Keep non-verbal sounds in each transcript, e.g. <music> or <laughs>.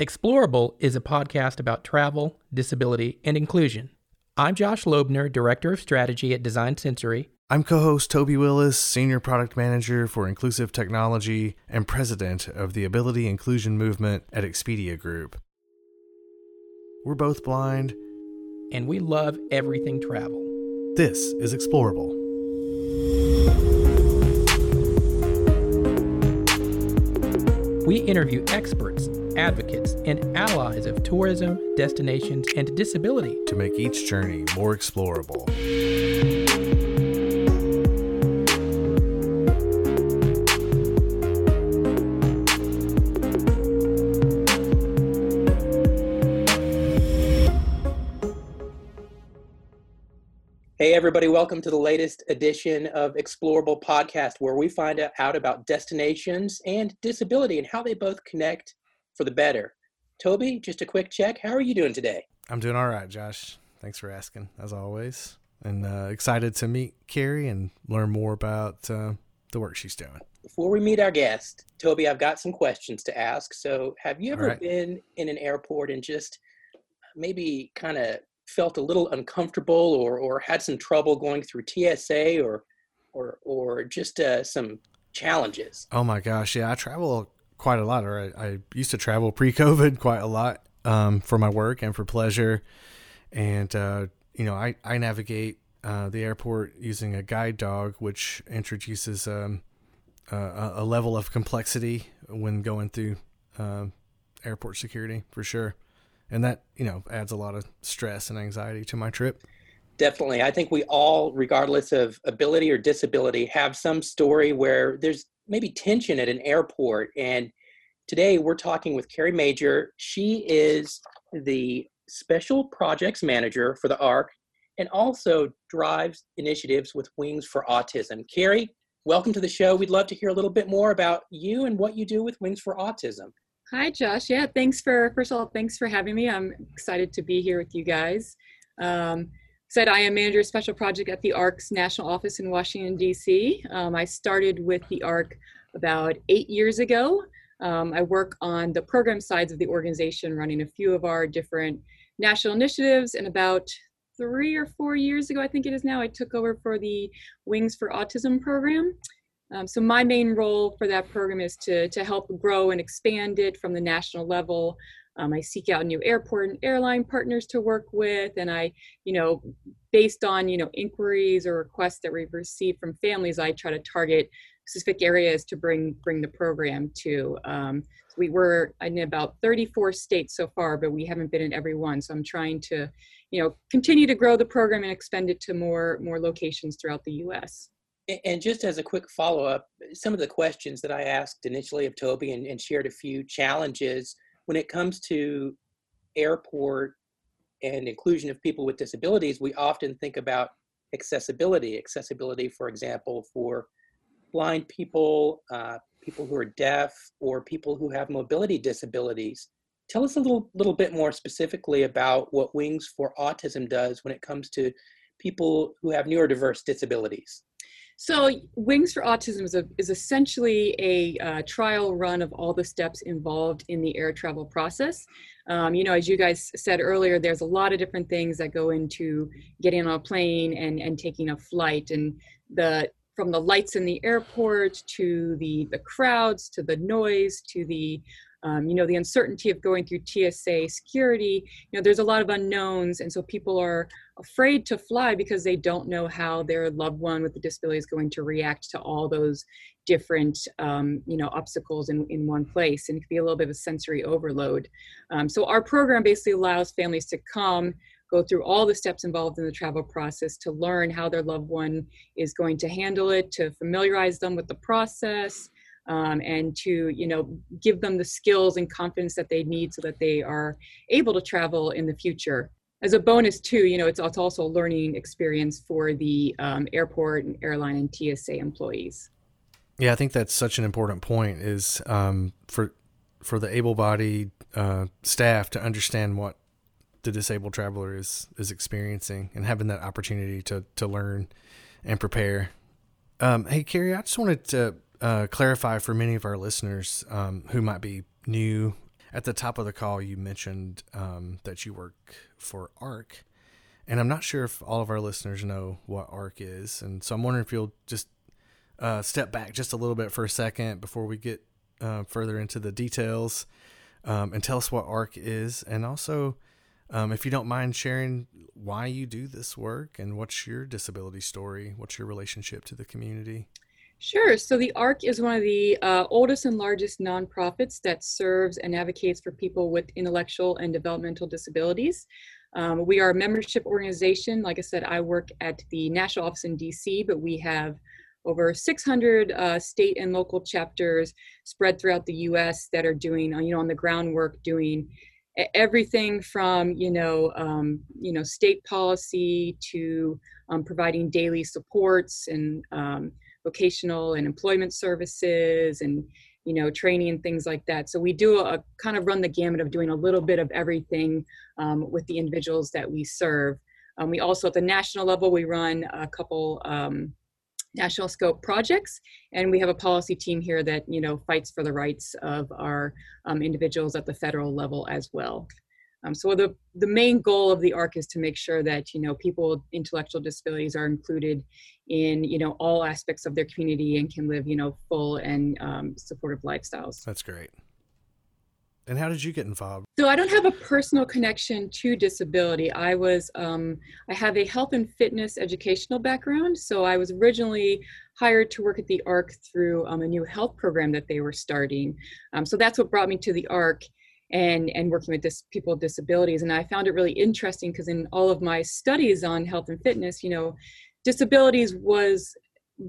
Explorable is a podcast about travel, disability, and inclusion. I'm Josh Loebner, Director of Strategy at Design Sensory. I'm co host Toby Willis, Senior Product Manager for Inclusive Technology and President of the Ability Inclusion Movement at Expedia Group. We're both blind, and we love everything travel. This is Explorable. We interview experts advocates, and allies of tourism, destinations, and disability to make each journey more explorable. Hey, everybody, welcome to the latest edition of Explorable Podcast, where we find out about destinations and disability and how they both connect for the better. Toby, just a quick check. How are you doing today? I'm doing all right, Josh. Thanks for asking, as always. And uh, excited to meet Carrie and learn more about uh, the work she's doing. Before we meet our guest, Toby, I've got some questions to ask. So, have you ever right. been in an airport and just maybe kind of felt a little uncomfortable or, or had some trouble going through TSA or or or just uh, some challenges? Oh my gosh, yeah, I travel quite a lot, or I, I used to travel pre-COVID <laughs> quite a lot um, for my work and for pleasure. And uh, you know, I I navigate uh, the airport using a guide dog, which introduces um, a, a, level of complexity when going through uh, airport security for sure. And that you know adds a lot of stress and anxiety to my trip. Definitely, I think we all, regardless of ability or disability, have some story where there's maybe tension at an airport. And today we're talking with Carrie Major. She is the special projects manager for the ARC and also drives initiatives with Wings for Autism. Carrie, welcome to the show. We'd love to hear a little bit more about you and what you do with Wings for Autism. Hi, Josh. Yeah, thanks for, first of all, thanks for having me. I'm excited to be here with you guys. Um, said I am manager of special project at the ARC's national office in Washington, D.C. Um, I started with the ARC about eight years ago. Um, I work on the program sides of the organization, running a few of our different national initiatives. And about three or four years ago, I think it is now, I took over for the Wings for Autism program. Um, so my main role for that program is to, to help grow and expand it from the national level. Um, I seek out new airport and airline partners to work with, and I, you know, based on you know inquiries or requests that we've received from families, I try to target specific areas to bring bring the program to. Um, so we were in about 34 states so far, but we haven't been in every one. So I'm trying to, you know, continue to grow the program and expand it to more more locations throughout the U.S. And just as a quick follow up, some of the questions that I asked initially of Toby and, and shared a few challenges when it comes to airport and inclusion of people with disabilities, we often think about accessibility. Accessibility, for example, for blind people, uh, people who are deaf, or people who have mobility disabilities. Tell us a little, little bit more specifically about what Wings for Autism does when it comes to people who have neurodiverse disabilities. So, Wings for Autism is, a, is essentially a uh, trial run of all the steps involved in the air travel process. Um, you know, as you guys said earlier, there's a lot of different things that go into getting on a plane and, and taking a flight. And the from the lights in the airport to the the crowds to the noise to the um, you know the uncertainty of going through tsa security you know there's a lot of unknowns and so people are afraid to fly because they don't know how their loved one with the disability is going to react to all those different um, you know obstacles in, in one place and it can be a little bit of a sensory overload. Um, so our program basically allows families to come go through all the steps involved in the travel process to learn how their loved one is going to handle it to familiarize them with the process um, and to you know give them the skills and confidence that they need so that they are able to travel in the future. As a bonus too you know it's, it's also a learning experience for the um, airport and airline and tsa employees. Yeah i think that's such an important point is um, for for the able-bodied uh, staff to understand what the disabled traveler is is experiencing and having that opportunity to to learn and prepare. Um, hey carrie i just wanted to uh, clarify for many of our listeners um, who might be new. at the top of the call, you mentioned um, that you work for ARC, and I'm not sure if all of our listeners know what ARC is, and so I'm wondering if you'll just uh, step back just a little bit for a second before we get uh, further into the details, um, and tell us what ARC is, and also. Um, if you don't mind sharing why you do this work and what's your disability story, what's your relationship to the community? Sure. So the ARC is one of the uh, oldest and largest nonprofits that serves and advocates for people with intellectual and developmental disabilities. Um, we are a membership organization. Like I said, I work at the national office in DC, but we have over 600 uh, state and local chapters spread throughout the U.S. that are doing, uh, you know, on the groundwork, doing everything from, you know, um, you know, state policy to um, providing daily supports and um, vocational and employment services and you know training and things like that. So we do a, kind of run the gamut of doing a little bit of everything um, with the individuals that we serve. Um, we also at the national level we run a couple um, national scope projects and we have a policy team here that you know fights for the rights of our um, individuals at the federal level as well um, so the, the main goal of the ARC is to make sure that, you know, people with intellectual disabilities are included in, you know, all aspects of their community and can live, you know, full and um, supportive lifestyles. That's great. And how did you get involved? So I don't have a personal connection to disability. I was, um, I have a health and fitness educational background. So I was originally hired to work at the ARC through um, a new health program that they were starting. Um, so that's what brought me to the ARC and and working with this people with disabilities and i found it really interesting because in all of my studies on health and fitness you know disabilities was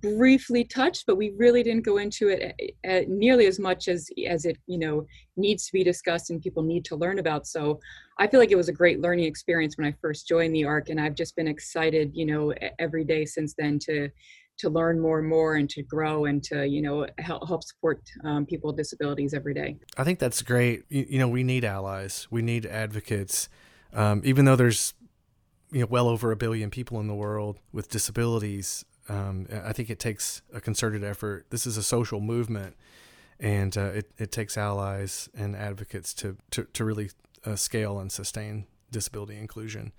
briefly touched but we really didn't go into it at, at nearly as much as as it you know needs to be discussed and people need to learn about. So i feel like it was a great learning experience when i first joined the arc and i've just been excited you know every day since then to to learn more and more and to grow and to you know help, help support um, people with disabilities every day. I think that's great. You, you know we need allies. We need advocates. Um, even though there's you know well over a billion people in the world with disabilities um, i think it takes a concerted effort. This is a social movement and uh, it, it takes allies and advocates to to, to really uh, scale and sustain disability inclusion.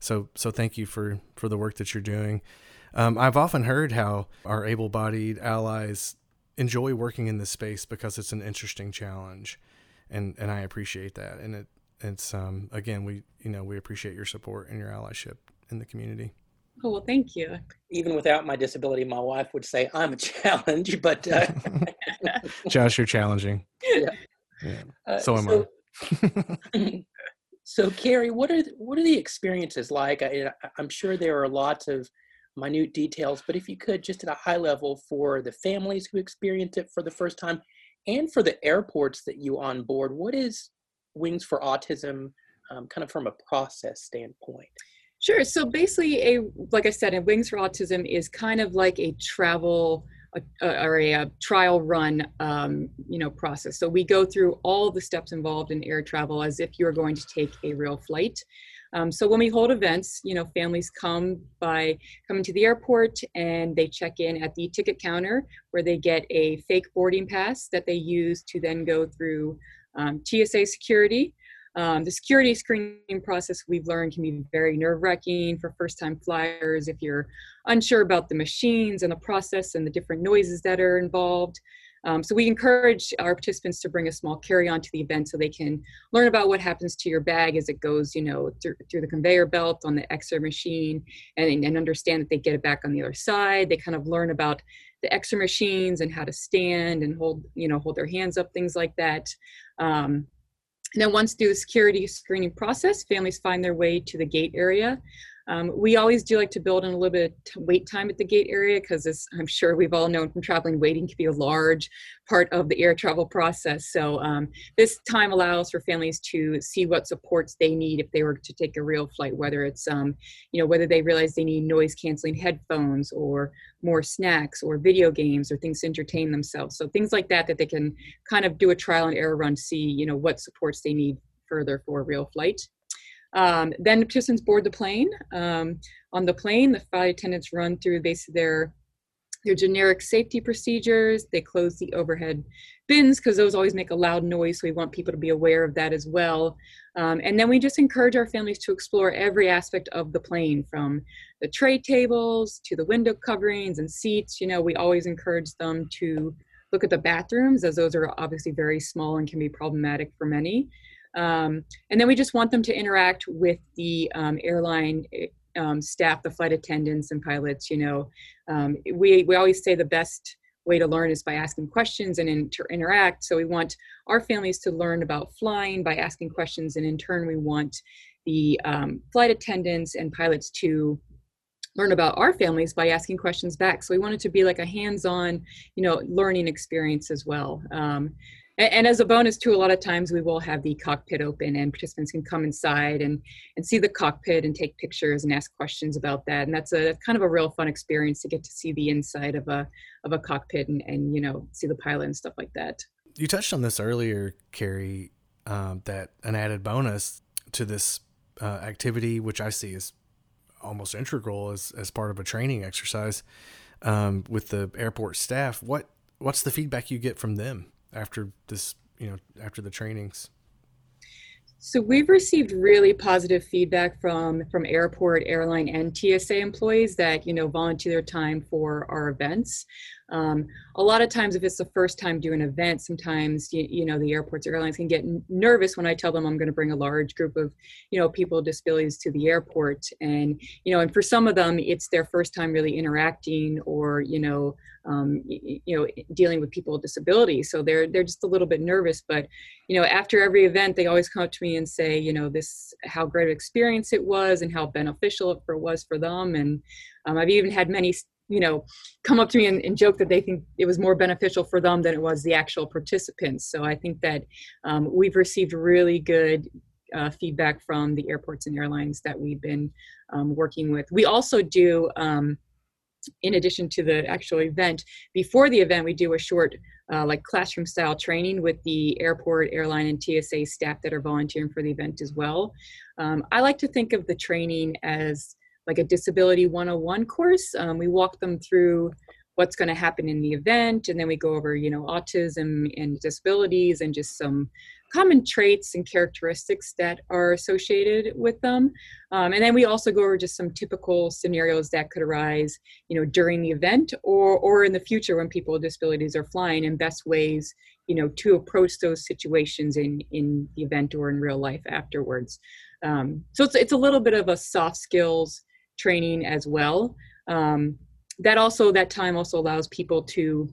So so thank you for for the work that you're doing um, I've often heard how our able bodied allies enjoy working in this space because it's an interesting challenge. And, and I appreciate that. And it, it's, um, again, we, you know, we appreciate your support and your allyship in the community. Oh, well, thank you. Even without my disability, my wife would say I'm a <laughs> challenge, but uh... <laughs> Josh, you're challenging. Yeah. <laughs> yeah. Uh, so am so, I. so, Carrie, what are what are the experiences like? I, I'm sure there are lots of minute details, but if you could, just at a high level for the families who experience it for the first time and for the airports that you onboard, what is Wings for Autism um, kind of from a process standpoint? Sure. So basically, a like I said, a Wings for Autism is kind of like a travel a, or a, a, trial run, um, you know, process. So we go through all the steps involved in air travel as if you're going to take a real flight. Um, so when we hold events, you know, families come by coming to the airport and they check in at the ticket counter where they get a fake boarding pass that they use to then go through um, TSA security. Um, the security screening process we've learned can be very nerve wracking for first time flyers if you're unsure about the machines and the process and the different noises that are involved. Um, so we encourage our participants to bring a small carry-on to the event so they can learn about what happens to your bag as it goes, you know, through, through the conveyor belt on the X-ray machine and, and understand that they get it back on the other side. They kind of learn about the X-ray machines and how to stand and hold, you know, hold their hands up, things like that. Um, and then once through the security screening process, families find their way to the gate area. Um, we always do like to build in a little bit of wait time at the gate area because as I'm sure we've all known from traveling, waiting can be a large part of the air travel process. So um, this time allows for families to see what supports they need if they were to take a real flight, whether it's, um, you know, whether they realize they need noise canceling headphones or more snacks or video games or things to entertain themselves. So things like that, that they can kind of do a trial and error run, see, you know, what supports they need further for a real flight. Um, then the participants board the plane. Um, on the plane, the flight attendants run through basically their their generic safety procedures. They close the overhead bins because those always make a loud noise. So we want people to be aware of that as well. Um, and then we just encourage our families to explore every aspect of the plane from the tray tables to the window coverings and seats. You know, we always encourage them to look at the bathrooms as those are obviously very small and can be problematic for many. Um, and then we just want them to interact with the um, airline eh, um, staff, the flight attendants and pilots. You know, um, we we always say the best way to learn is by asking questions and inter- interact. So we want our families to learn about flying by asking questions, and in turn, we want the um, flight attendants and pilots to learn about our families by asking questions back. So we want it to be like a hands-on, you know, learning experience as well. Um, and, and, as a bonus too, a lot of times we will have the cockpit open and participants can come inside and, and see the cockpit and take pictures and ask questions about that. And that's a kind of a real fun experience to get to see the inside of a, of a cockpit and, and, you know, see the pilot and stuff like that. You touched on this earlier, Carrie, um, that an added bonus to this uh, activity, which I see as almost integral as, as part of a training exercise um, with the airport staff. What what's the feedback you get from them after this? You know, after the trainings. So we've received really positive feedback from from airport, airline, and TSA employees that you know volunteer their time for our events. Um, a lot of times, if it's the first time doing an event, sometimes you, you know the airports, or airlines can get nervous when I tell them I'm going to bring a large group of you know people with disabilities to the airport, and you know, and for some of them, it's their first time really interacting or you know, um, you, know, dealing with people with disabilities, so they're they're just a little bit nervous. But you know, after every event, they always come up to me and say, you know, this how great an experience it was and how beneficial it was for them, and um, I've even had many you know come up to me and, and, joke that they think it was more beneficial for them than it was the actual participants. So i think that um, we've received really good uh, feedback from the airports and airlines that we've been um, working with. We also do um, in addition to the actual event before the event we do a short uh, like classroom style training with the airport airline and tsa staff that are volunteering for the event as well. Um, i like to think of the training as like a disability 101 course. Um, we walk them through what's going to happen in the event and then we go over you know autism and disabilities and just some common traits and characteristics that are associated with them um, and then we also go over just some typical scenarios that could arise you know during the event or or in the future when people with disabilities are flying and best ways you know to approach those situations in in the event or in real life afterwards um, so it's, it's a little bit of a soft skills training as well. Um, that also that time also allows people to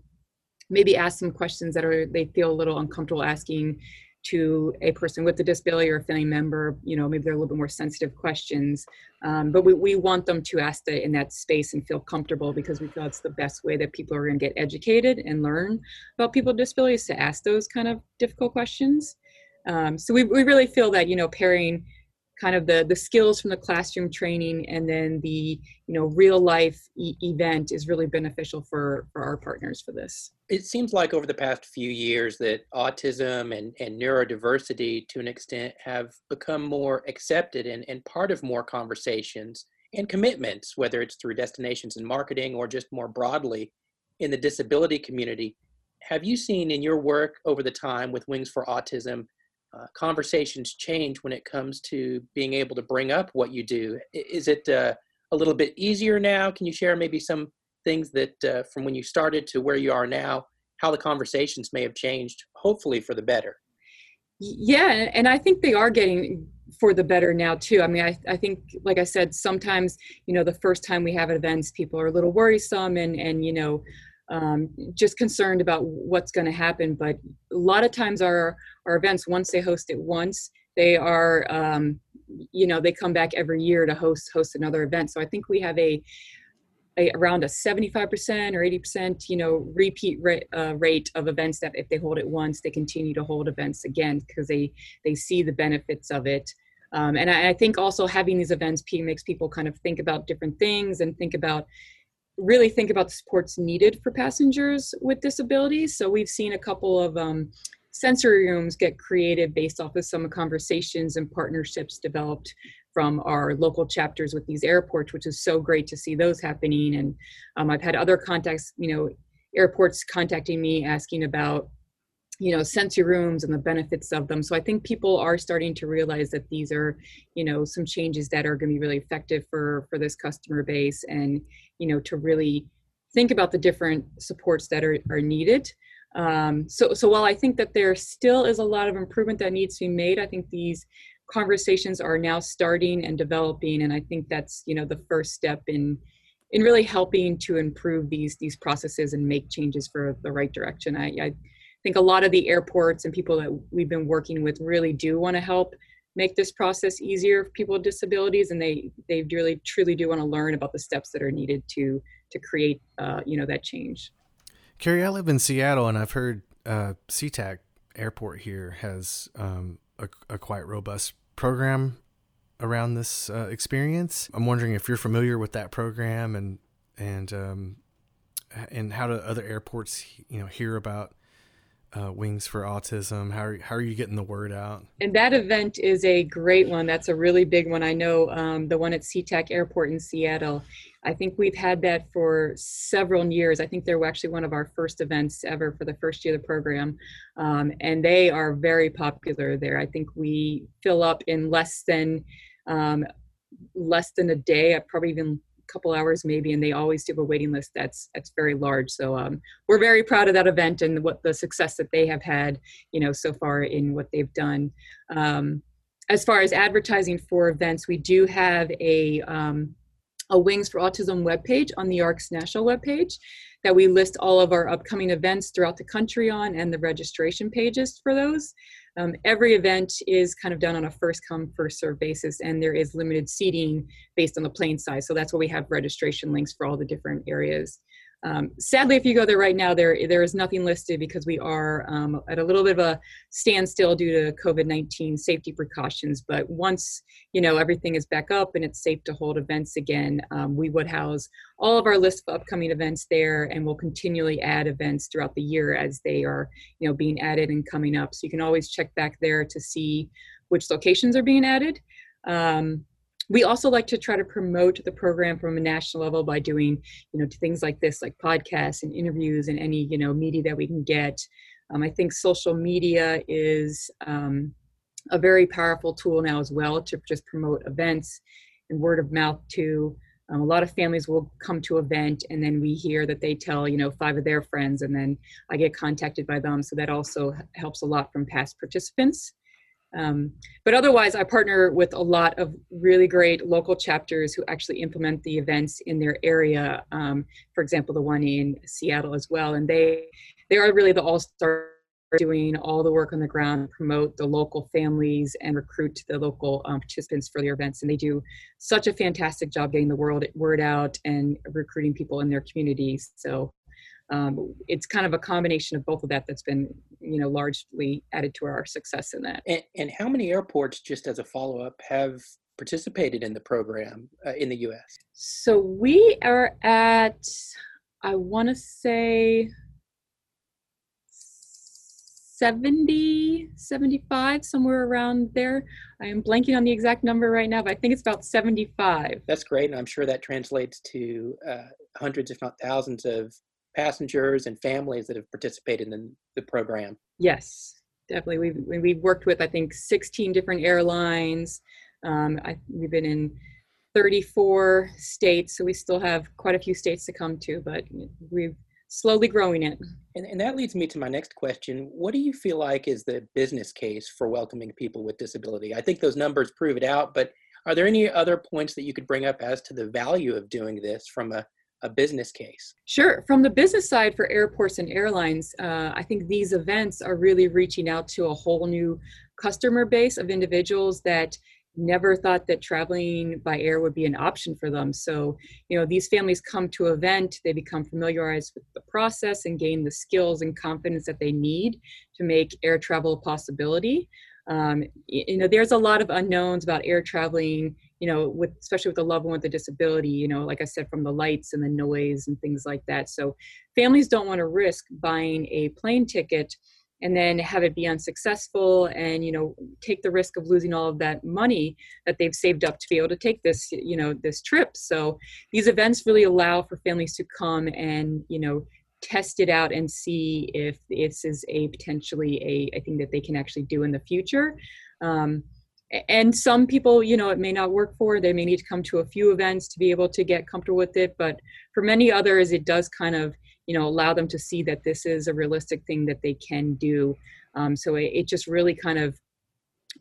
maybe ask some questions that are they feel a little uncomfortable asking to a person with a disability or a family member you know maybe they're a little bit more sensitive questions um, but we, we want them to ask that in that space and feel comfortable because we feel it's the best way that people are going to get educated and learn about people with disabilities to ask those kind of difficult questions um, so we, we really feel that you know pairing kind of the the skills from the classroom training and then the you know real life e- event is really beneficial for for our partners for this. It seems like over the past few years that autism and, and neurodiversity to an extent have become more accepted and, and part of more conversations and commitments whether it's through destinations and marketing or just more broadly in the disability community. Have you seen in your work over the time with wings for autism uh, conversations change when it comes to being able to bring up what you do? Is it uh, a little bit easier now? Can you share maybe some things that uh, from when you started to where you are now, how the conversations may have changed, hopefully for the better? Yeah, and I think they are getting for the better now too. I mean, I, I think, like I said, sometimes you know the first time we have events, people are a little worrisome, and and you know um, just concerned about what's going to happen. But a lot of times our our events, once they host it once, they are um, you know they come back every year to host host another event. So I think we have a, a around a 75% or 80% you know repeat rate, uh, rate of events that if they hold it once they continue to hold events again because they they see the benefits of it um, and I, I, think also having these events makes people kind of think about different things and think about really think about the supports needed for passengers with disabilities. So we've seen a couple of um, sensory rooms get created based off of some conversations and partnerships developed from our local chapters with these airports, which is so great to see those happening. And um, I've had other contacts, you know, airports contacting me asking about you know sensory rooms and the benefits of them. So i think people are starting to realize that these are you know some changes that are going to be really effective for for this customer base and you know to really think about the different supports that are, are needed. Um, so so while i think that there still is a lot of improvement that needs to be made i think these conversations are now starting and developing and i think that's you know the first step in in really helping to improve these these processes and make changes for the right direction. I, I think a lot of the airports and people that we've been working with really do want to help make this process easier for people with disabilities and they they really truly do want to learn about the steps that are needed to to create uh, you know that change. Carrie i live in seattle and i've heard uh, SeaTac airport here has um, a, a, quite robust program around this uh, experience. I'm wondering if you're familiar with that program and and um, and how do other airports you know hear about uh, Wings for Autism? How are, how are you getting the word out? And that event is a great one. That's a really big one. I know um, the one at SeaTac Airport in Seattle. I think we've had that for several years. I think they were actually one of our first events ever for the first year of the program. Um, and they are very popular there. I think we fill up in less than um, less than a day. Probably even couple hours maybe, and they always do a waiting list that's that's very large. So um, we're very proud of that event and what the success that they have had, you know, so far in what they've done. Um, as far as advertising for events, we do have a um, a Wings for Autism webpage on the ARCS national webpage that we list all of our upcoming events throughout the country on and the registration pages for those. Um, every event is kind of done on a first come, first serve basis, and there is limited seating based on the plane size. So that's why we have registration links for all the different areas. Um, sadly, if you go there right now, there there is nothing listed because we are um, at a little bit of a standstill due to COVID-19 safety precautions. But once you know everything is back up and it's safe to hold events again, um, we would house all of our list of upcoming events there, and we'll continually add events throughout the year as they are you know being added and coming up. So you can always check back there to see which locations are being added. Um, we also like to try to promote the program from a national level by doing you know things like this like podcasts and interviews and any you know media that we can get. Um, i think social media is um, a very powerful tool now as well to just promote events and word of mouth too. Um, a lot of families will come to event and then we hear that they tell you know five of their friends and then i get contacted by them. So that also helps a lot from past participants um, but otherwise, I partner with a lot of really great local chapters who actually implement the events in their area. Um, for example, the one in Seattle as well, and they they are really the all star doing all the work on the ground, promote the local families, and recruit the local um, participants for their events. And they do such a fantastic job getting the word word out and recruiting people in their communities. So um, it's kind of a combination of both of that that's been you know largely added to our success in that. And, and how many airports just as a follow-up have participated in the program uh, in the us so we are at i want to say 70 75 somewhere around there. I am blanking on the exact number right now but i think it's about 75 that's great and i'm sure that translates to uh, hundreds if not thousands of passengers and families that have participated in the program. Yes, definitely. We've we've worked with I think 16 different airlines. Um, I, we've been in 34 states, so we still have quite a few states to come to, but we've slowly growing it. And, and that leads me to my next question. What do you feel like is the business case for welcoming people with disability? I think those numbers prove it out, but are there any other points that you could bring up as to the value of doing this from a a business case? Sure. From the business side for airports and airlines, uh, I think these events are really reaching out to a whole new customer base of individuals that never thought that traveling by air would be an option for them. So, you know, these families come to event, they become familiarized with the process and gain the skills and confidence that they need to make air travel a possibility. Um, you know, there's a lot of unknowns about air traveling you know, with especially with a loved one with a disability, you know, like I said, from the lights and the noise and things like that. So families don't want to risk buying a plane ticket and then have it be unsuccessful and you know take the risk of losing all of that money that they've saved up to be able to take this you know this trip so these events really allow for families to come and you know test it out and see if this is a potentially a, a thing that they can actually do in the future um, and some people you know it may not work for they may need to come to a few events to be able to get comfortable with it but for many others it does kind of you know allow them to see that this is a realistic thing that they can do. Um, so it, it just really kind of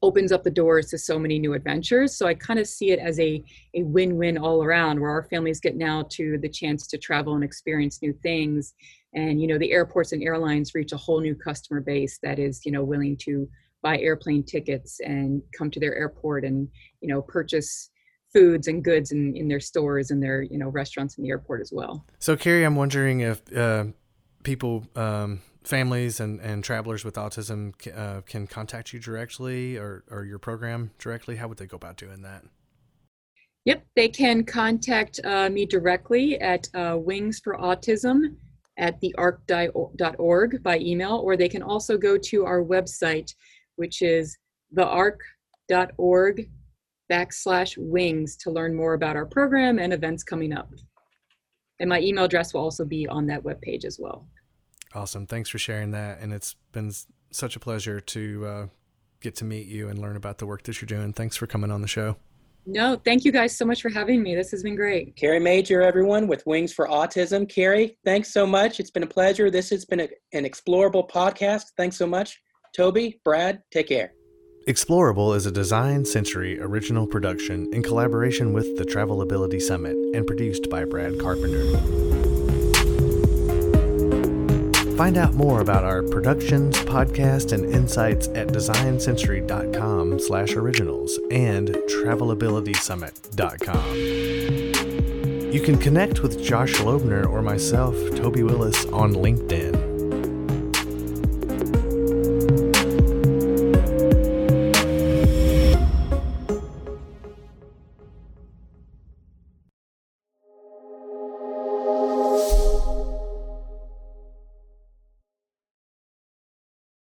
opens up the doors to so many new adventures. So i kind of see it as a, a win-win all around where our families get now to the chance to travel and experience new things. And you know the airports and airlines reach a whole new customer base that is you know willing to buy airplane tickets and come to their airport and you know purchase foods and goods in, in their stores and their you know restaurants in the airport as well. So carrie i'm wondering if uh, people um, families and, and travelers with autism uh, can contact you directly or, or your program directly? How would they go about doing that? Yep they can contact uh, me directly at uh, wings for autism at thearc.org by email or they can also go to our website which is thearc.org backslash wings to learn more about our program and events coming up. And my email address will also be on that webpage as well. Awesome. Thanks for sharing that. And it's been such a pleasure to uh, get to meet you and learn about the work that you're doing. Thanks for coming on the show. No, thank you guys so much for having me. This has been great. Carrie Major, everyone, with Wings for Autism. Carrie, thanks so much. It's been a pleasure. This has been a, an explorable podcast. Thanks so much. Toby, Brad, take care. Explorable is a Design Sensory original production in collaboration with the Travelability Summit and produced by Brad Carpenter. Find out more about our productions, podcast, and insights at designsensory.com slash originals and travelabilitysummit.com. You can connect with Josh Loebner or myself, Toby Willis, on LinkedIn